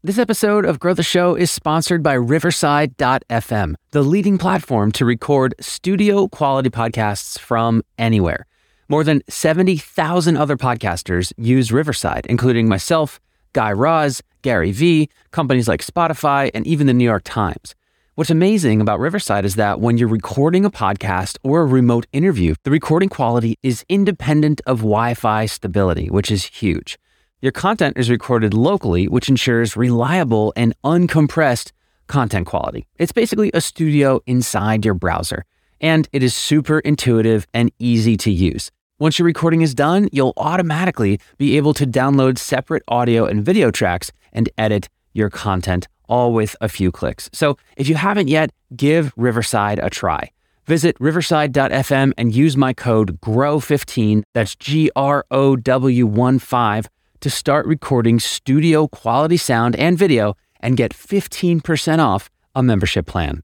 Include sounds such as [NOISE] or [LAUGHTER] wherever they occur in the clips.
This episode of Grow the Show is sponsored by Riverside.fm, the leading platform to record studio quality podcasts from anywhere. More than 70,000 other podcasters use Riverside, including myself, Guy Raz, Gary Vee, companies like Spotify, and even the New York Times. What's amazing about Riverside is that when you're recording a podcast or a remote interview, the recording quality is independent of Wi Fi stability, which is huge. Your content is recorded locally, which ensures reliable and uncompressed content quality. It's basically a studio inside your browser, and it is super intuitive and easy to use. Once your recording is done, you'll automatically be able to download separate audio and video tracks and edit your content all with a few clicks. So if you haven't yet, give Riverside a try. Visit riverside.fm and use my code GROW15, that's G R O W 1 5 to start recording studio quality sound and video and get 15% off a membership plan.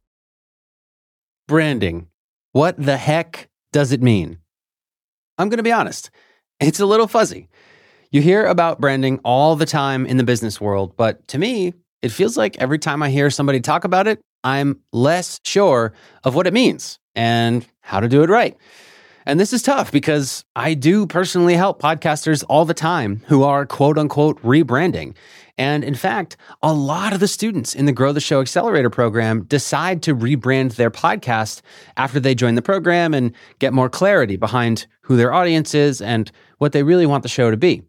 Branding. What the heck does it mean? I'm going to be honest, it's a little fuzzy. You hear about branding all the time in the business world, but to me, it feels like every time I hear somebody talk about it, I'm less sure of what it means and how to do it right. And this is tough because I do personally help podcasters all the time who are quote unquote rebranding. And in fact, a lot of the students in the Grow the Show Accelerator program decide to rebrand their podcast after they join the program and get more clarity behind who their audience is and what they really want the show to be.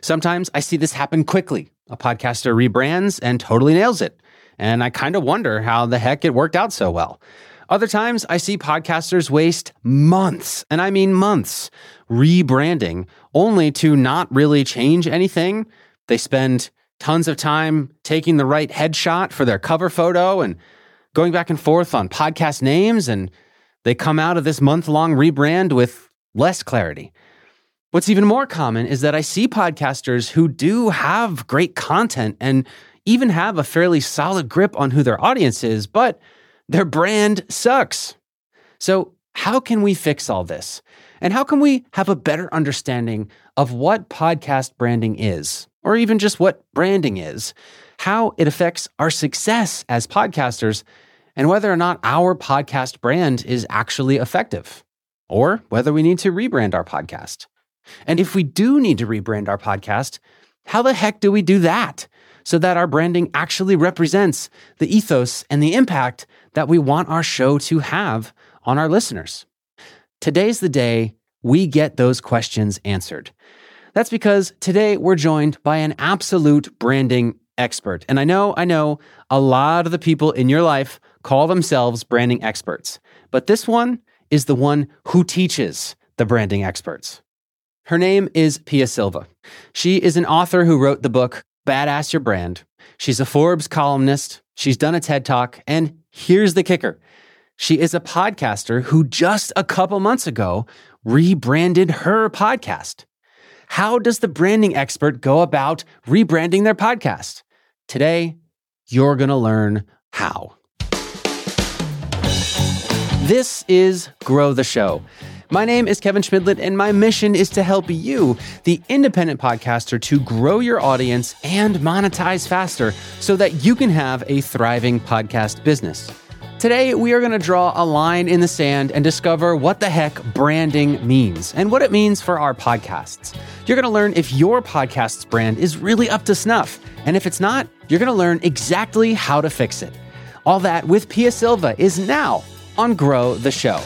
Sometimes I see this happen quickly. A podcaster rebrands and totally nails it. And I kind of wonder how the heck it worked out so well. Other times, I see podcasters waste months, and I mean months, rebranding only to not really change anything. They spend tons of time taking the right headshot for their cover photo and going back and forth on podcast names, and they come out of this month long rebrand with less clarity. What's even more common is that I see podcasters who do have great content and even have a fairly solid grip on who their audience is, but their brand sucks. So, how can we fix all this? And how can we have a better understanding of what podcast branding is, or even just what branding is, how it affects our success as podcasters, and whether or not our podcast brand is actually effective, or whether we need to rebrand our podcast? And if we do need to rebrand our podcast, how the heck do we do that so that our branding actually represents the ethos and the impact that we want our show to have on our listeners. Today's the day we get those questions answered. That's because today we're joined by an absolute branding expert. And I know, I know a lot of the people in your life call themselves branding experts, but this one is the one who teaches the branding experts. Her name is Pia Silva. She is an author who wrote the book Badass Your Brand. She's a Forbes columnist. She's done a TED Talk, and Here's the kicker she is a podcaster who just a couple months ago rebranded her podcast. How does the branding expert go about rebranding their podcast? Today, you're going to learn how. This is Grow the Show. My name is Kevin Chemidlin, and my mission is to help you, the independent podcaster, to grow your audience and monetize faster so that you can have a thriving podcast business. Today, we are going to draw a line in the sand and discover what the heck branding means and what it means for our podcasts. You're going to learn if your podcast's brand is really up to snuff. And if it's not, you're going to learn exactly how to fix it. All that with Pia Silva is now on Grow the Show.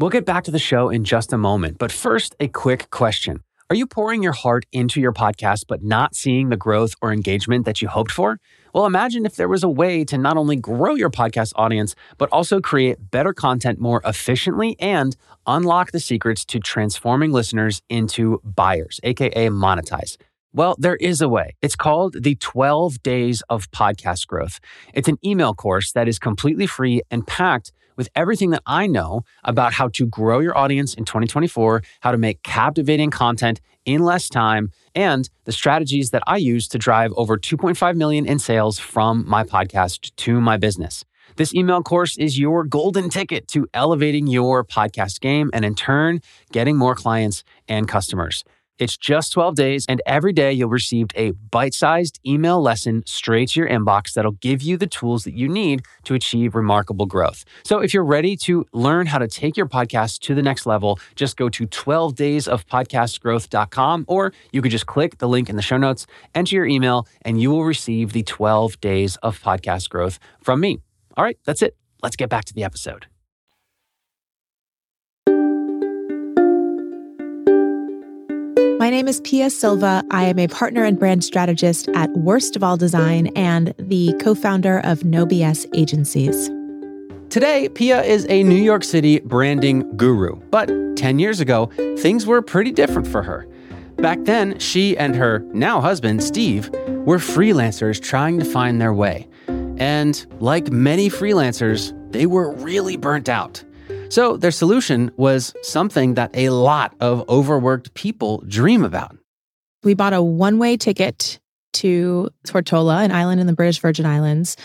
We'll get back to the show in just a moment, but first, a quick question. Are you pouring your heart into your podcast but not seeing the growth or engagement that you hoped for? Well, imagine if there was a way to not only grow your podcast audience, but also create better content more efficiently and unlock the secrets to transforming listeners into buyers, AKA monetize. Well, there is a way. It's called the 12 Days of Podcast Growth. It's an email course that is completely free and packed with everything that I know about how to grow your audience in 2024, how to make captivating content in less time, and the strategies that I use to drive over 2.5 million in sales from my podcast to my business. This email course is your golden ticket to elevating your podcast game and in turn, getting more clients and customers. It's just 12 days, and every day you'll receive a bite sized email lesson straight to your inbox that'll give you the tools that you need to achieve remarkable growth. So if you're ready to learn how to take your podcast to the next level, just go to 12daysofpodcastgrowth.com or you could just click the link in the show notes, enter your email, and you will receive the 12 days of podcast growth from me. All right, that's it. Let's get back to the episode. My name is Pia Silva. I am a partner and brand strategist at Worst of All Design and the co founder of No BS Agencies. Today, Pia is a New York City branding guru, but 10 years ago, things were pretty different for her. Back then, she and her now husband, Steve, were freelancers trying to find their way. And like many freelancers, they were really burnt out. So their solution was something that a lot of overworked people dream about. We bought a one way ticket to Tortola, an island in the British Virgin Islands,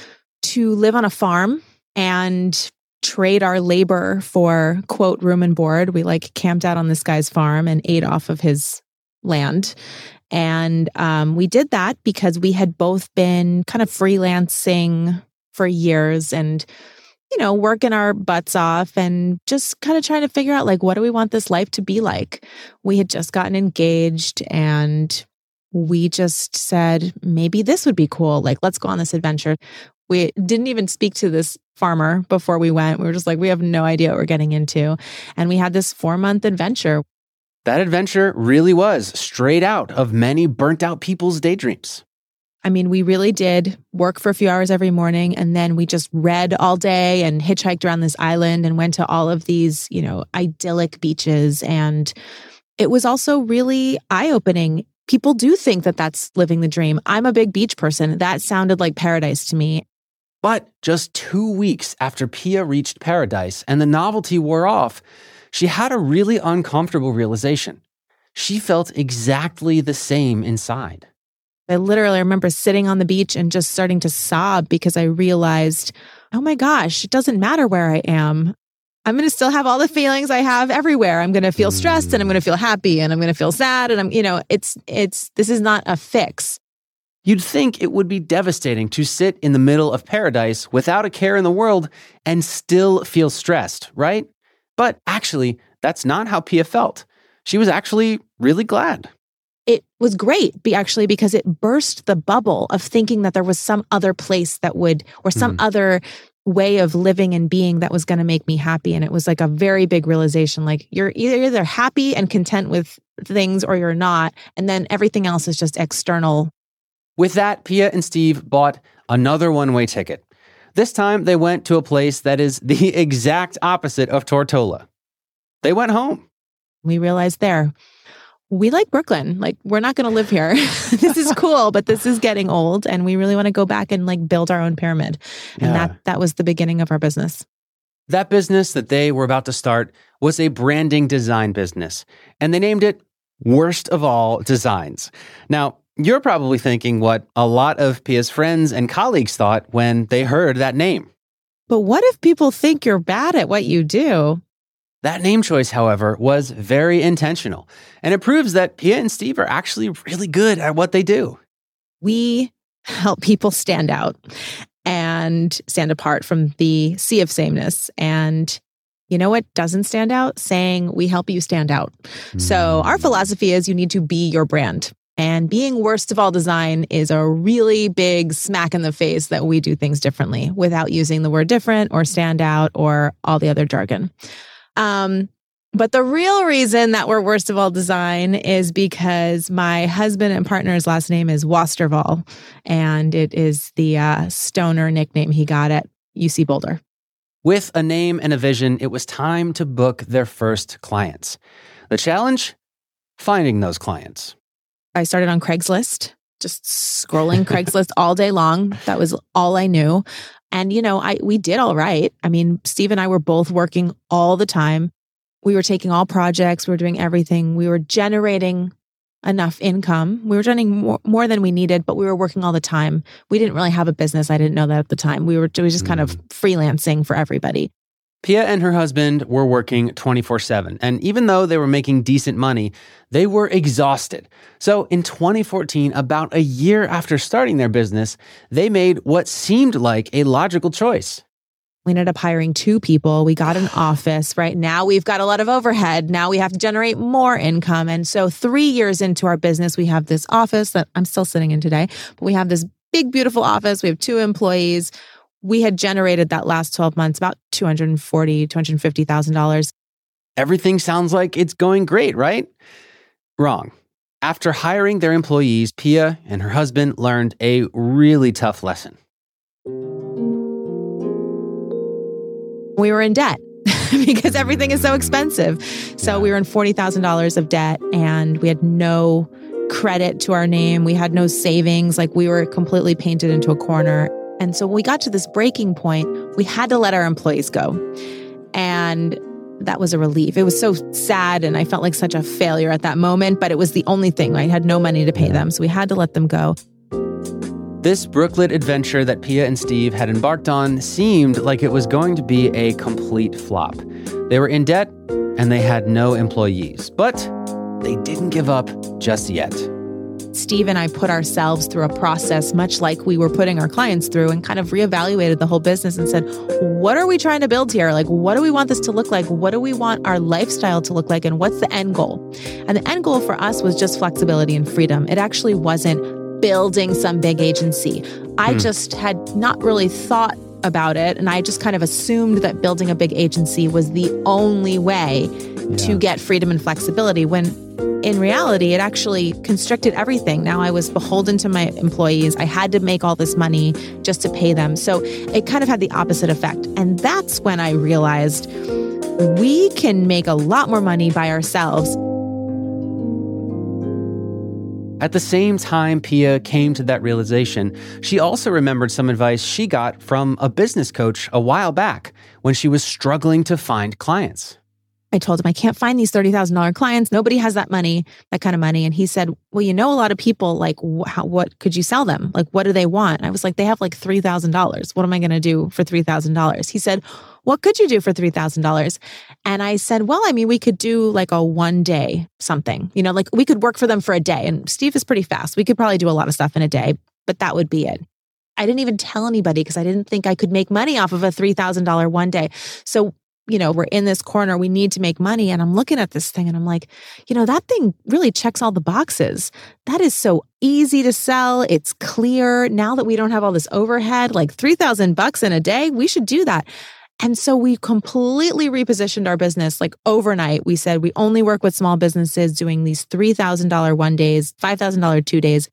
to live on a farm and trade our labor for quote room and board. We like camped out on this guy's farm and ate off of his land. And um, we did that because we had both been kind of freelancing for years and you know, working our butts off and just kind of trying to figure out like, what do we want this life to be like? We had just gotten engaged and we just said, maybe this would be cool. Like, let's go on this adventure. We didn't even speak to this farmer before we went. We were just like, we have no idea what we're getting into. And we had this four month adventure. That adventure really was straight out of many burnt out people's daydreams. I mean, we really did work for a few hours every morning and then we just read all day and hitchhiked around this island and went to all of these, you know, idyllic beaches. And it was also really eye opening. People do think that that's living the dream. I'm a big beach person. That sounded like paradise to me. But just two weeks after Pia reached paradise and the novelty wore off, she had a really uncomfortable realization. She felt exactly the same inside. I literally remember sitting on the beach and just starting to sob because I realized, oh my gosh, it doesn't matter where I am. I'm going to still have all the feelings I have everywhere. I'm going to feel stressed and I'm going to feel happy and I'm going to feel sad and I'm, you know, it's it's this is not a fix. You'd think it would be devastating to sit in the middle of paradise without a care in the world and still feel stressed, right? But actually, that's not how Pia felt. She was actually really glad it was great be actually because it burst the bubble of thinking that there was some other place that would or some mm. other way of living and being that was going to make me happy. And it was like a very big realization like you're either, either happy and content with things or you're not. And then everything else is just external. With that pia and steve bought another one-way ticket. This time they went to a place that is the [LAUGHS] exact opposite of tortola. They went home. We realized there we like Brooklyn. Like, we're not going to live here. [LAUGHS] this is cool, but this is getting old. And we really want to go back and like build our own pyramid. And yeah. that, that was the beginning of our business. That business that they were about to start was a branding design business, and they named it Worst of All Designs. Now, you're probably thinking what a lot of Pia's friends and colleagues thought when they heard that name. But what if people think you're bad at what you do? That name choice, however, was very intentional, and it proves that Pia and Steve are actually really good at what they do. We help people stand out and stand apart from the sea of sameness. And you know what doesn't stand out? Saying we help you stand out. Mm. So, our philosophy is you need to be your brand. And being worst of all design is a really big smack in the face that we do things differently without using the word different or stand out or all the other jargon. Um, but the real reason that we're worst of all design is because my husband and partner's last name is Wasterval, and it is the uh, stoner nickname he got at UC Boulder. With a name and a vision, it was time to book their first clients. The challenge? Finding those clients. I started on Craigslist, just scrolling Craigslist [LAUGHS] all day long. That was all I knew. And you know, I we did all right. I mean, Steve and I were both working all the time. We were taking all projects, we were doing everything. We were generating enough income. We were generating more, more than we needed, but we were working all the time. We didn't really have a business. I didn't know that at the time. We were, we were just kind of mm. freelancing for everybody. Pia and her husband were working 24 7. And even though they were making decent money, they were exhausted. So in 2014, about a year after starting their business, they made what seemed like a logical choice. We ended up hiring two people. We got an [SIGHS] office. Right now, we've got a lot of overhead. Now we have to generate more income. And so, three years into our business, we have this office that I'm still sitting in today, but we have this big, beautiful office. We have two employees we had generated that last 12 months about $240, $250,000. Everything sounds like it's going great, right? Wrong. After hiring their employees, Pia and her husband learned a really tough lesson. We were in debt [LAUGHS] because everything is so expensive. So we were in $40,000 of debt and we had no credit to our name. We had no savings. Like we were completely painted into a corner. And so when we got to this breaking point, we had to let our employees go. And that was a relief. It was so sad and I felt like such a failure at that moment, but it was the only thing. I had no money to pay them, so we had to let them go. This Brooklyn adventure that Pia and Steve had embarked on seemed like it was going to be a complete flop. They were in debt and they had no employees, but they didn't give up just yet. Steve and I put ourselves through a process much like we were putting our clients through and kind of reevaluated the whole business and said, what are we trying to build here? Like, what do we want this to look like? What do we want our lifestyle to look like? And what's the end goal? And the end goal for us was just flexibility and freedom. It actually wasn't building some big agency. I hmm. just had not really thought about it. And I just kind of assumed that building a big agency was the only way yeah. to get freedom and flexibility when in reality, it actually constricted everything. Now I was beholden to my employees. I had to make all this money just to pay them. So it kind of had the opposite effect. And that's when I realized we can make a lot more money by ourselves. At the same time Pia came to that realization, she also remembered some advice she got from a business coach a while back when she was struggling to find clients. I told him I can't find these $30,000 clients. Nobody has that money, that kind of money. And he said, well, you know, a lot of people like, wh- how, what could you sell them? Like, what do they want? I was like, they have like $3,000. What am I going to do for $3,000? He said, what could you do for $3,000? And I said, well, I mean, we could do like a one day something, you know, like we could work for them for a day. And Steve is pretty fast. We could probably do a lot of stuff in a day, but that would be it. I didn't even tell anybody because I didn't think I could make money off of a $3,000 one day. So you know, we're in this corner, we need to make money. And I'm looking at this thing and I'm like, you know, that thing really checks all the boxes. That is so easy to sell. It's clear. Now that we don't have all this overhead, like 3000 bucks in a day, we should do that. And so we completely repositioned our business like overnight. We said we only work with small businesses doing these $3,000 one days, $5,000 two days.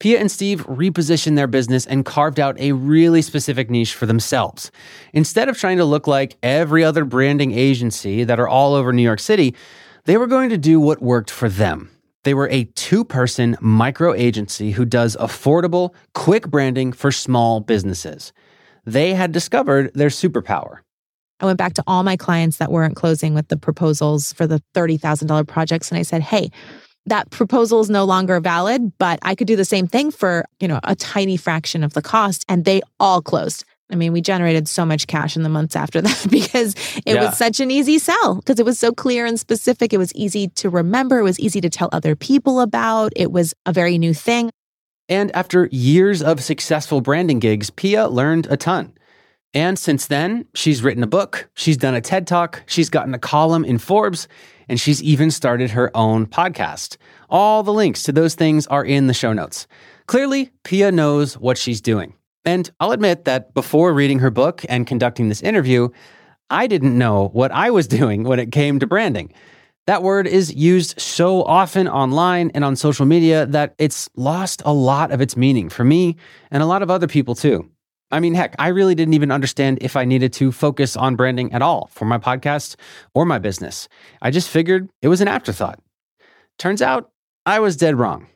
Pia and Steve repositioned their business and carved out a really specific niche for themselves. Instead of trying to look like every other branding agency that are all over New York City, they were going to do what worked for them. They were a two person micro agency who does affordable, quick branding for small businesses. They had discovered their superpower. I went back to all my clients that weren't closing with the proposals for the $30,000 projects and I said, hey, that proposal is no longer valid, but I could do the same thing for, you know, a tiny fraction of the cost and they all closed. I mean, we generated so much cash in the months after [LAUGHS] that because it yeah. was such an easy sell because it was so clear and specific. It was easy to remember. It was easy to tell other people about. It was a very new thing. And after years of successful branding gigs, Pia learned a ton. And since then, she's written a book, she's done a TED Talk, she's gotten a column in Forbes, and she's even started her own podcast. All the links to those things are in the show notes. Clearly, Pia knows what she's doing. And I'll admit that before reading her book and conducting this interview, I didn't know what I was [LAUGHS] doing when it came to branding. That word is used so often online and on social media that it's lost a lot of its meaning for me and a lot of other people too. I mean, heck, I really didn't even understand if I needed to focus on branding at all for my podcast or my business. I just figured it was an afterthought. Turns out I was dead wrong.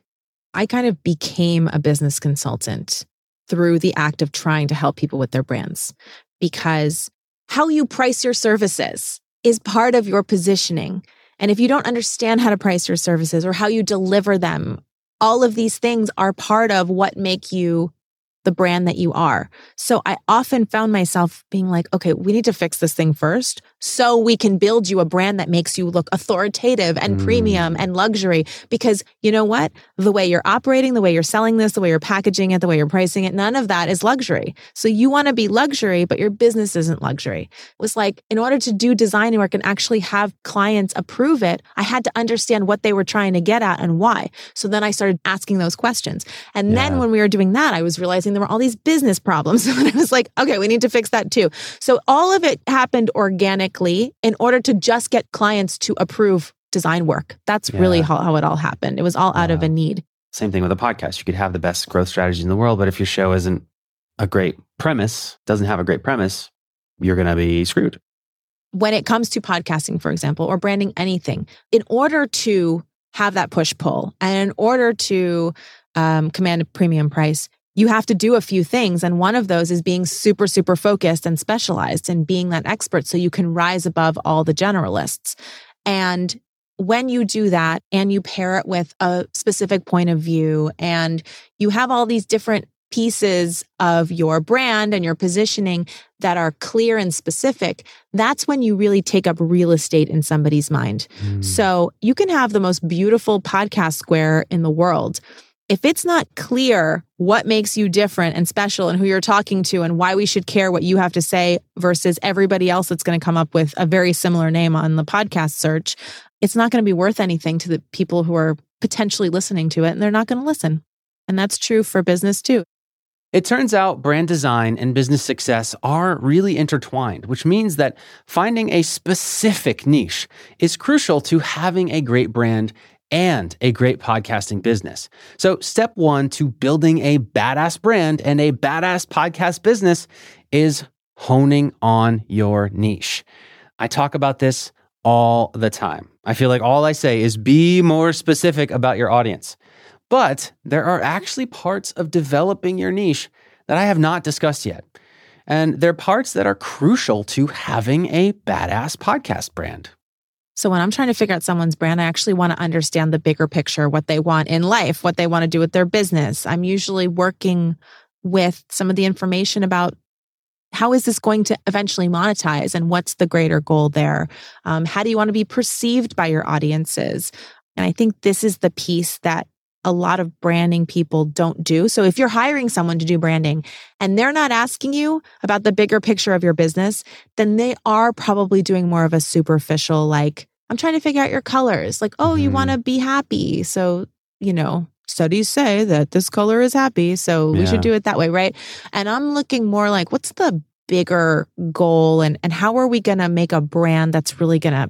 I kind of became a business consultant through the act of trying to help people with their brands because how you price your services is part of your positioning. And if you don't understand how to price your services or how you deliver them, all of these things are part of what make you the brand that you are. So I often found myself being like, okay, we need to fix this thing first so we can build you a brand that makes you look authoritative and mm. premium and luxury. Because you know what? The way you're operating, the way you're selling this, the way you're packaging it, the way you're pricing it, none of that is luxury. So you want to be luxury, but your business isn't luxury. It was like, in order to do design work and actually have clients approve it, I had to understand what they were trying to get at and why. So then I started asking those questions. And yeah. then when we were doing that, I was realizing there were all these business problems. [LAUGHS] and I was like, okay, we need to fix that too. So all of it happened in order to just get clients to approve design work. That's yeah. really how, how, it all happened. It was all out yeah. of a need. Same thing with a podcast. You could have the best growth strategy in the world, but if your show isn't a great premise, doesn't have a great premise, you're going to be screwed. When it comes to podcasting, for example, or branding anything, in order to have that push pull and in order to um, command a premium price, you have to do a few things. And one of those is being super, super focused and specialized and being that expert so you can rise above all the generalists. And when you do that and you pair it with a specific point of view and you have all these different pieces of your brand and your positioning that are clear and specific, that's when you really take up real estate in somebody's mind. Mm. So you can have the most beautiful podcast square in the world if it's not clear what makes you different and special and who you're talking to and why we should care what you have to say versus everybody else that's going to come up with a very similar name on the podcast search, it's not going to be worth anything to the people who are potentially listening to it and they're not going to listen. And that's true for business too. It turns out brand design and business success are really intertwined, which means that finding a specific niche is crucial to having a great brand and a great podcasting business. So, step one to building a badass brand and a badass podcast business is honing on your niche. I talk about this all the time. I feel like all I say is be more specific about your audience. But there are actually parts of developing your niche that I have not discussed yet. And they're parts that are crucial to having a badass podcast brand. So when I'm trying to figure out someone's brand, I actually want to understand the bigger picture, what they want in life, what they want to do with their business. I'm usually working with some of the information about how is this going to eventually monetize and what's the greater goal there? Um, how do you want to be perceived by your audiences? And I think this is the piece that a lot of branding people don't do. So if you're hiring someone to do branding and they're not asking you about the bigger picture of your business, then they are probably doing more of a superficial, like, I'm trying to figure out your colors. Like, oh, you want to mm-hmm. be happy. So, you know, studies say that this color is happy. So yeah. we should do it that way. Right. And I'm looking more like, what's the bigger goal and, and how are we going to make a brand that's really going to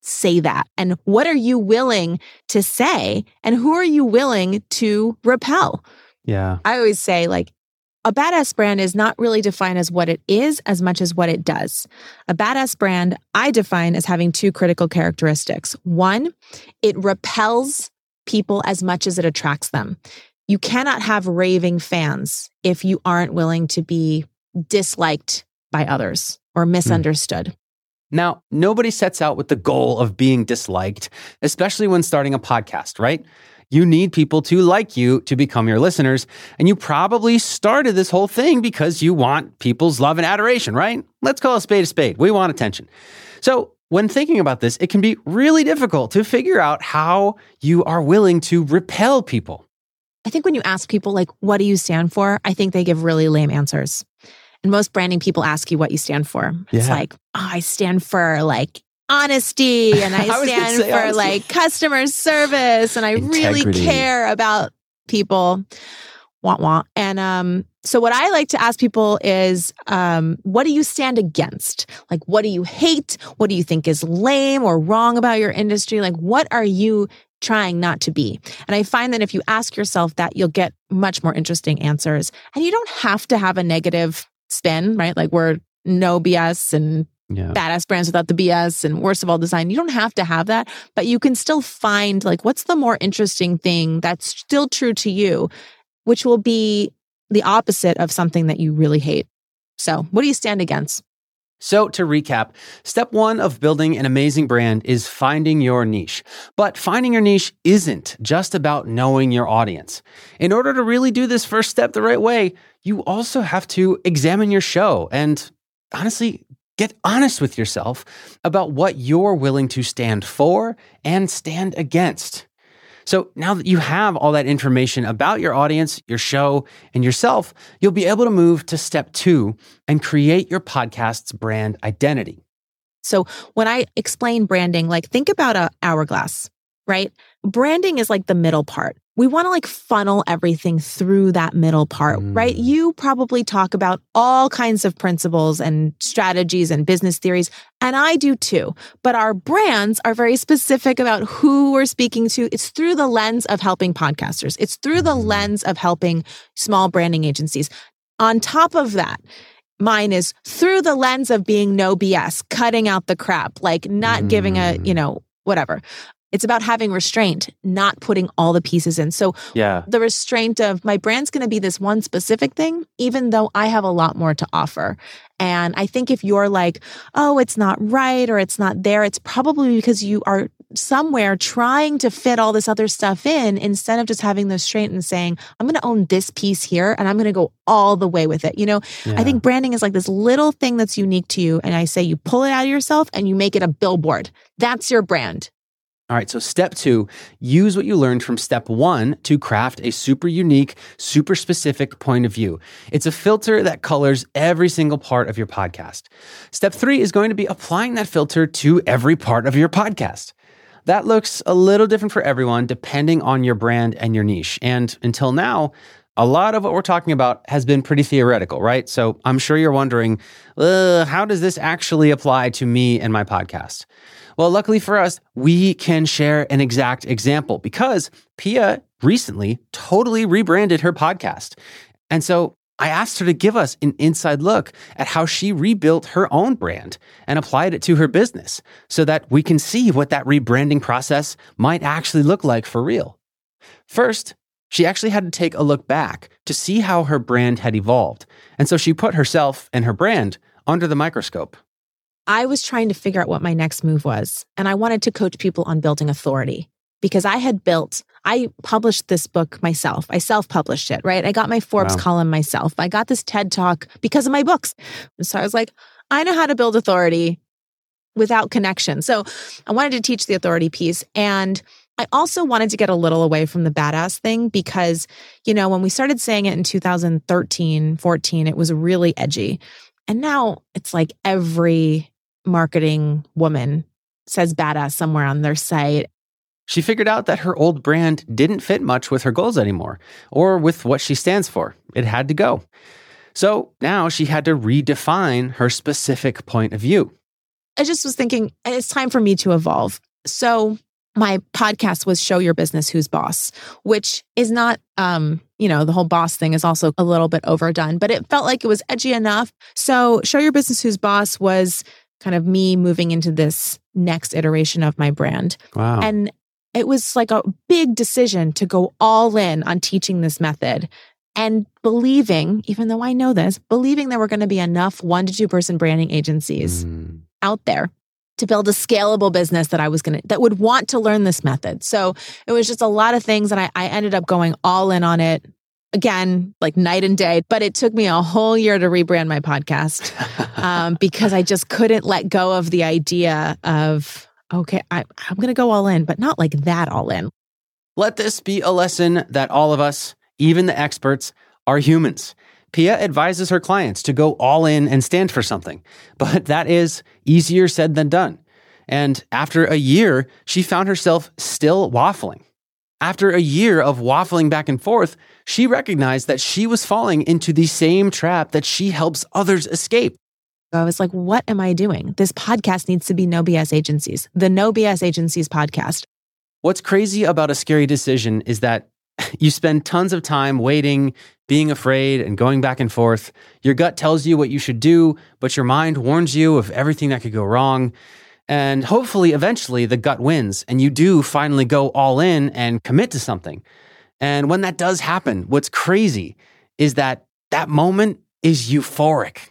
say that? And what are you willing to say? And who are you willing to repel? Yeah. I always say, like, a badass brand is not really defined as what it is as much as what it does. A badass brand I define as having two critical characteristics. One, it repels people as much as it attracts them. You cannot have raving fans if you aren't willing to be disliked by others or hmm. misunderstood. Now, nobody sets out with the goal of being disliked, especially when starting a podcast, right? You need people to like you to become your listeners. And you probably started this whole thing because you want people's love and adoration, right? Let's call a spade a spade. We want attention. So, when thinking about this, it can be really difficult to figure out how you are willing to repel people. I think when you ask people, like, what do you stand for? I think they give really lame answers. And most branding people ask you what you stand for. It's yeah. like, oh, I stand for like honesty [LAUGHS] and I, I stand for honesty. like customer service and I Integrity. really care about people. Want want. And um, so what I like to ask people is, um, what do you stand against? Like, what do you hate? What do you think is lame or wrong about your industry? Like, what are you trying not to be? And I find that if you ask yourself that, you'll get much more interesting answers. And you don't have to have a negative spin, right? Like we're no BS and yeah. badass brands without the BS and worst of all design. You don't have to have that, but you can still find like what's the more interesting thing that's still true to you, which will be the opposite of something that you really hate. So, what do you stand against? So, to recap, step one of building an amazing brand is finding your niche. But finding your niche isn't just about knowing your audience. In order to really do this first step the right way, you also have to examine your show and honestly get honest with yourself about what you're willing to stand for and stand against. So now that you have all that information about your audience, your show, and yourself, you'll be able to move to step two and create your podcast's brand identity. So when I explain branding, like think about a hourglass, right? Branding is like the middle part we want to like funnel everything through that middle part, mm. right? You probably talk about all kinds of principles and strategies and business theories, and I do too. But our brands are very specific about who we're speaking to. It's through the lens of helping podcasters, it's through the mm. lens of helping small branding agencies. On top of that, mine is through the lens of being no BS, cutting out the crap, like not mm. giving a, you mm. know, whatever. It's about having restraint, not putting all the pieces in. So, yeah. the restraint of my brand's going to be this one specific thing, even though I have a lot more to offer. And I think if you're like, oh, it's not right or it's not there, it's probably because you are somewhere trying to fit all this other stuff in instead of just having the restraint and saying, I'm going to own this piece here and I'm going to go all the way with it. You know, yeah. I think branding is like this little thing that's unique to you. And I say you pull it out of yourself and you make it a billboard. That's your brand. All right, so step two, use what you learned from step one to craft a super unique, super specific point of view. It's a filter that colors every single part of your podcast. Step three is going to be applying that filter to every part of your podcast. That looks a little different for everyone depending on your brand and your niche. And until now, a lot of what we're talking about has been pretty theoretical, right? So I'm sure you're wondering, how does this actually apply to me and my podcast? Well, luckily for us, we can share an exact example because Pia recently totally rebranded her podcast. And so I asked her to give us an inside look at how she rebuilt her own brand and applied it to her business so that we can see what that rebranding process might actually look like for real. First, she actually had to take a look back to see how her brand had evolved. And so she put herself and her brand under the microscope. I was trying to figure out what my next move was, and I wanted to coach people on building authority because I had built, I published this book myself. I self published it, right? I got my Forbes wow. column myself. I got this TED talk because of my books. So I was like, I know how to build authority without connection. So I wanted to teach the authority piece. And I also wanted to get a little away from the badass thing because, you know, when we started saying it in 2013, 14, it was really edgy. And now it's like every marketing woman says badass somewhere on their site. She figured out that her old brand didn't fit much with her goals anymore or with what she stands for. It had to go. So now she had to redefine her specific point of view. I just was thinking, it's time for me to evolve. So my podcast was Show Your Business Who's Boss, which is not, um, you know, the whole boss thing is also a little bit overdone, but it felt like it was edgy enough. So Show Your Business Who's Boss was kind of me moving into this next iteration of my brand. Wow. And it was like a big decision to go all in on teaching this method and believing, even though I know this, believing there were going to be enough one to two person branding agencies mm. out there to build a scalable business that I was going to, that would want to learn this method. So it was just a lot of things. And I, I ended up going all in on it again, like night and day. But it took me a whole year to rebrand my podcast [LAUGHS] um, because I just couldn't let go of the idea of, okay, I, I'm going to go all in, but not like that all in. Let this be a lesson that all of us, even the experts, are humans. Pia advises her clients to go all in and stand for something, but that is easier said than done. And after a year, she found herself still waffling. After a year of waffling back and forth, she recognized that she was falling into the same trap that she helps others escape. I was like, what am I doing? This podcast needs to be No BS Agencies, the No BS Agencies podcast. What's crazy about a scary decision is that [LAUGHS] you spend tons of time waiting, being afraid, and going back and forth. Your gut tells you what you should do, but your mind warns you of everything that could go wrong. And hopefully, eventually, the gut wins and you do finally go all in and commit to something. And when that does happen, what's crazy is that that moment is euphoric.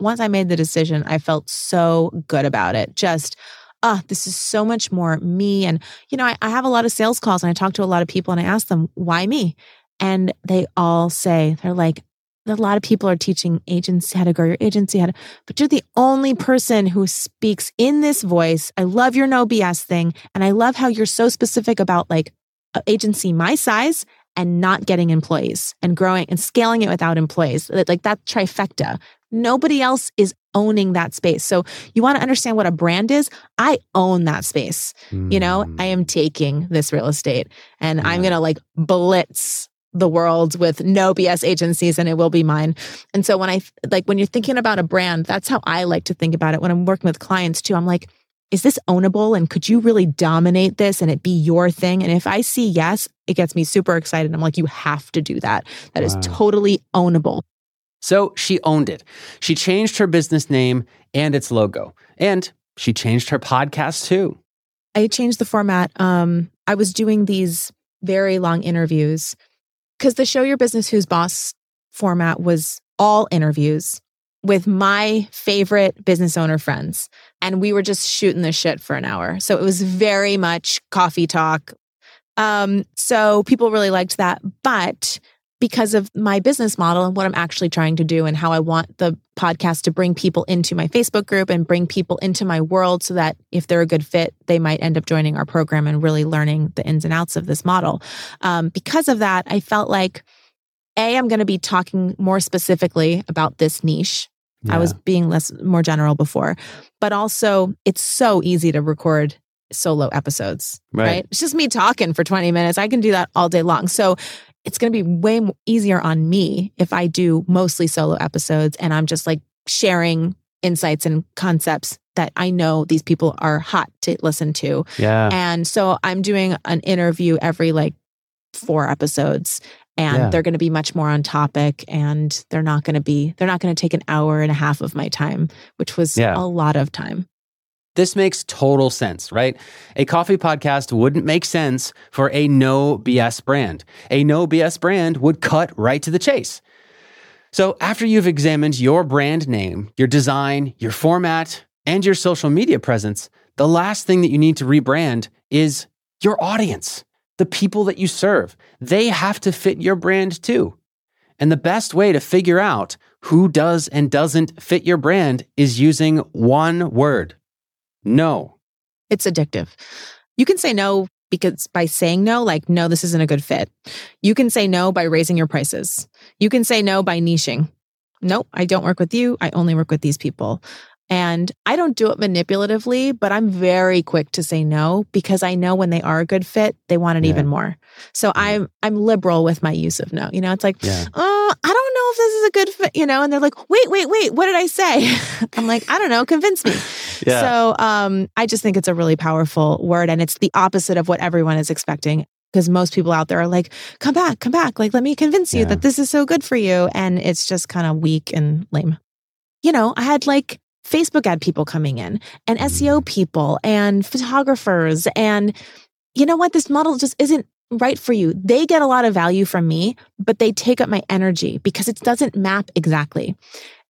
once I made the decision, I felt so good about it. Just, ah, this is so much more me. And, you know, I, I have a lot of sales calls and I talk to a lot of people and I ask them, why me? And they all say, they're like, a lot of people are teaching agency how to grow your agency, how to, but you're the only person who speaks in this voice. I love your no BS thing. And I love how you're so specific about like agency my size and not getting employees and growing and scaling it without employees. Like that trifecta. Nobody else is owning that space. So you want to understand what a brand is? I own that space. Mm. You know, I am taking this real estate and yeah. I'm going to like blitz the world with no BS agencies and it will be mine. And so when I like when you're thinking about a brand, that's how I like to think about it when I'm working with clients too. I'm like, is this ownable and could you really dominate this and it be your thing? And if I see yes, it gets me super excited. I'm like, you have to do that. That wow. is totally ownable. So she owned it. She changed her business name and its logo. And she changed her podcast too. I changed the format. Um, I was doing these very long interviews because the Show Your Business Who's Boss format was all interviews with my favorite business owner friends. And we were just shooting the shit for an hour. So it was very much coffee talk. Um, so people really liked that. But because of my business model and what I'm actually trying to do and how I want the podcast to bring people into my Facebook group and bring people into my world so that if they're a good fit, they might end up joining our program and really learning the ins and outs of this model. Um, because of that, I felt like a, I'm going to be talking more specifically about this niche. Yeah. I was being less more general before, but also it's so easy to record solo episodes, right. right? It's just me talking for 20 minutes. I can do that all day long. So it's going to be way easier on me if I do mostly solo episodes and I'm just like sharing insights and concepts that I know these people are hot to listen to. Yeah. And so I'm doing an interview every like four episodes and yeah. they're going to be much more on topic and they're not going to be they're not going to take an hour and a half of my time which was yeah. a lot of time this makes total sense, right? A coffee podcast wouldn't make sense for a no BS brand. A no BS brand would cut right to the chase. So, after you've examined your brand name, your design, your format, and your social media presence, the last thing that you need to rebrand is your audience the people that you serve. They have to fit your brand too. And the best way to figure out who does and doesn't fit your brand is using one word no. It's addictive. You can say no because by saying no, like, no, this isn't a good fit. You can say no by raising your prices. You can say no by niching. Nope, I don't work with you. I only work with these people. And I don't do it manipulatively, but I'm very quick to say no because I know when they are a good fit, they want it yeah. even more. So yeah. I'm I'm liberal with my use of no. You know, it's like, yeah. oh, I don't know if this is a good fit, you know, and they're like, wait, wait, wait, what did I say? [LAUGHS] I'm like, I don't know, convince me. [LAUGHS] yeah. So um, I just think it's a really powerful word and it's the opposite of what everyone is expecting because most people out there are like, come back, come back. Like, let me convince you that this is so good for you. And it's just kind of weak and lame. You know, I had like Facebook ad people coming in and SEO people and photographers. And you know what? This model just isn't right for you. They get a lot of value from me, but they take up my energy because it doesn't map exactly.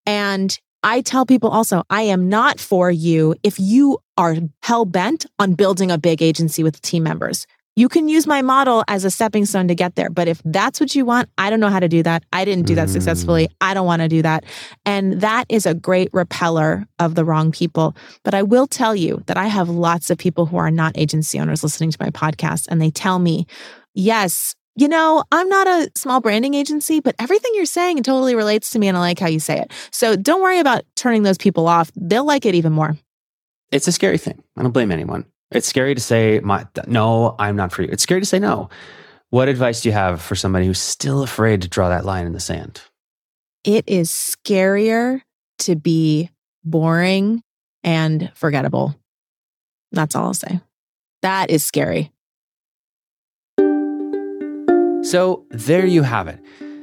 And I tell people also, I am not for you if you are hell bent on building a big agency with team members. You can use my model as a stepping stone to get there. But if that's what you want, I don't know how to do that. I didn't do that mm. successfully. I don't want to do that. And that is a great repeller of the wrong people. But I will tell you that I have lots of people who are not agency owners listening to my podcast, and they tell me, yes, you know, I'm not a small branding agency, but everything you're saying totally relates to me and I like how you say it. So don't worry about turning those people off. They'll like it even more. It's a scary thing. I don't blame anyone. It's scary to say, my, no, I'm not for you. It's scary to say no. What advice do you have for somebody who's still afraid to draw that line in the sand? It is scarier to be boring and forgettable. That's all I'll say. That is scary. So there you have it.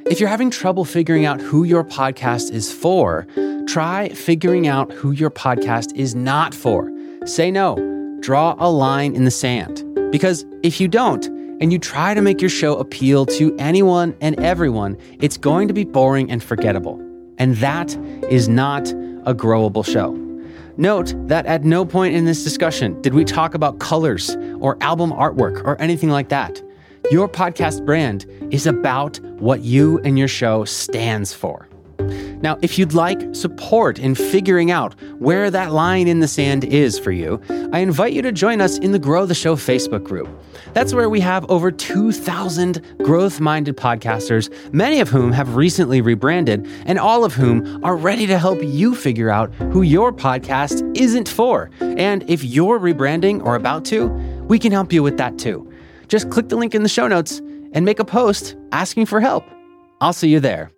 If you're having trouble figuring out who your podcast is for, try figuring out who your podcast is not for. Say no draw a line in the sand. Because if you don't, and you try to make your show appeal to anyone and everyone, it's going to be boring and forgettable. And that is not a growable show. Note that at no point in this discussion did we talk about colors or album artwork or anything like that. Your podcast brand is about what you and your show stands for. Now, if you'd like support in figuring out where that line in the sand is for you, I invite you to join us in the Grow the Show Facebook group. That's where we have over 2,000 growth minded podcasters, many of whom have recently rebranded, and all of whom are ready to help you figure out who your podcast isn't for. And if you're rebranding or about to, we can help you with that too. Just click the link in the show notes and make a post asking for help. I'll see you there.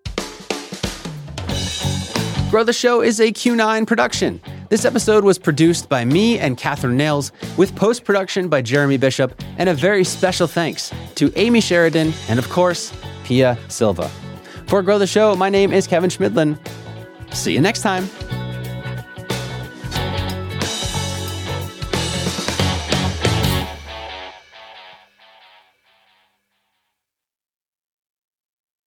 Grow the Show is a Q9 production. This episode was produced by me and Catherine Nails, with post production by Jeremy Bishop, and a very special thanks to Amy Sheridan and, of course, Pia Silva. For Grow the Show, my name is Kevin Chemidlin. See you next time.